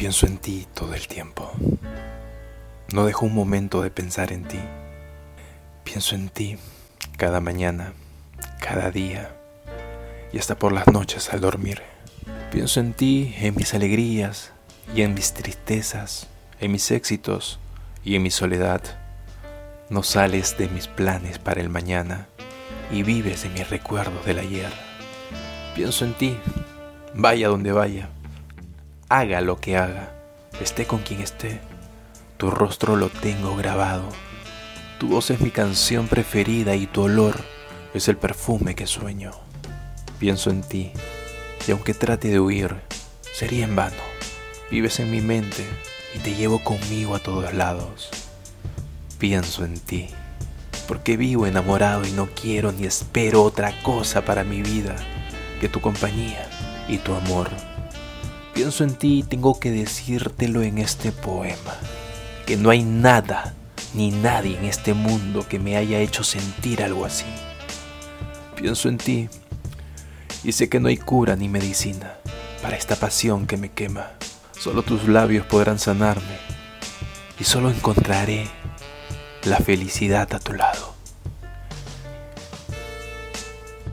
Pienso en ti todo el tiempo. No dejo un momento de pensar en ti. Pienso en ti cada mañana, cada día y hasta por las noches al dormir. Pienso en ti, en mis alegrías y en mis tristezas, en mis éxitos y en mi soledad. No sales de mis planes para el mañana y vives en mis recuerdos del ayer. Pienso en ti, vaya donde vaya haga lo que haga, esté con quien esté, tu rostro lo tengo grabado. Tu voz es mi canción preferida y tu olor es el perfume que sueño. Pienso en ti y aunque trate de huir, sería en vano. Vives en mi mente y te llevo conmigo a todos lados. Pienso en ti porque vivo enamorado y no quiero ni espero otra cosa para mi vida que tu compañía y tu amor. Pienso en ti y tengo que decírtelo en este poema, que no hay nada ni nadie en este mundo que me haya hecho sentir algo así. Pienso en ti y sé que no hay cura ni medicina para esta pasión que me quema. Solo tus labios podrán sanarme y solo encontraré la felicidad a tu lado.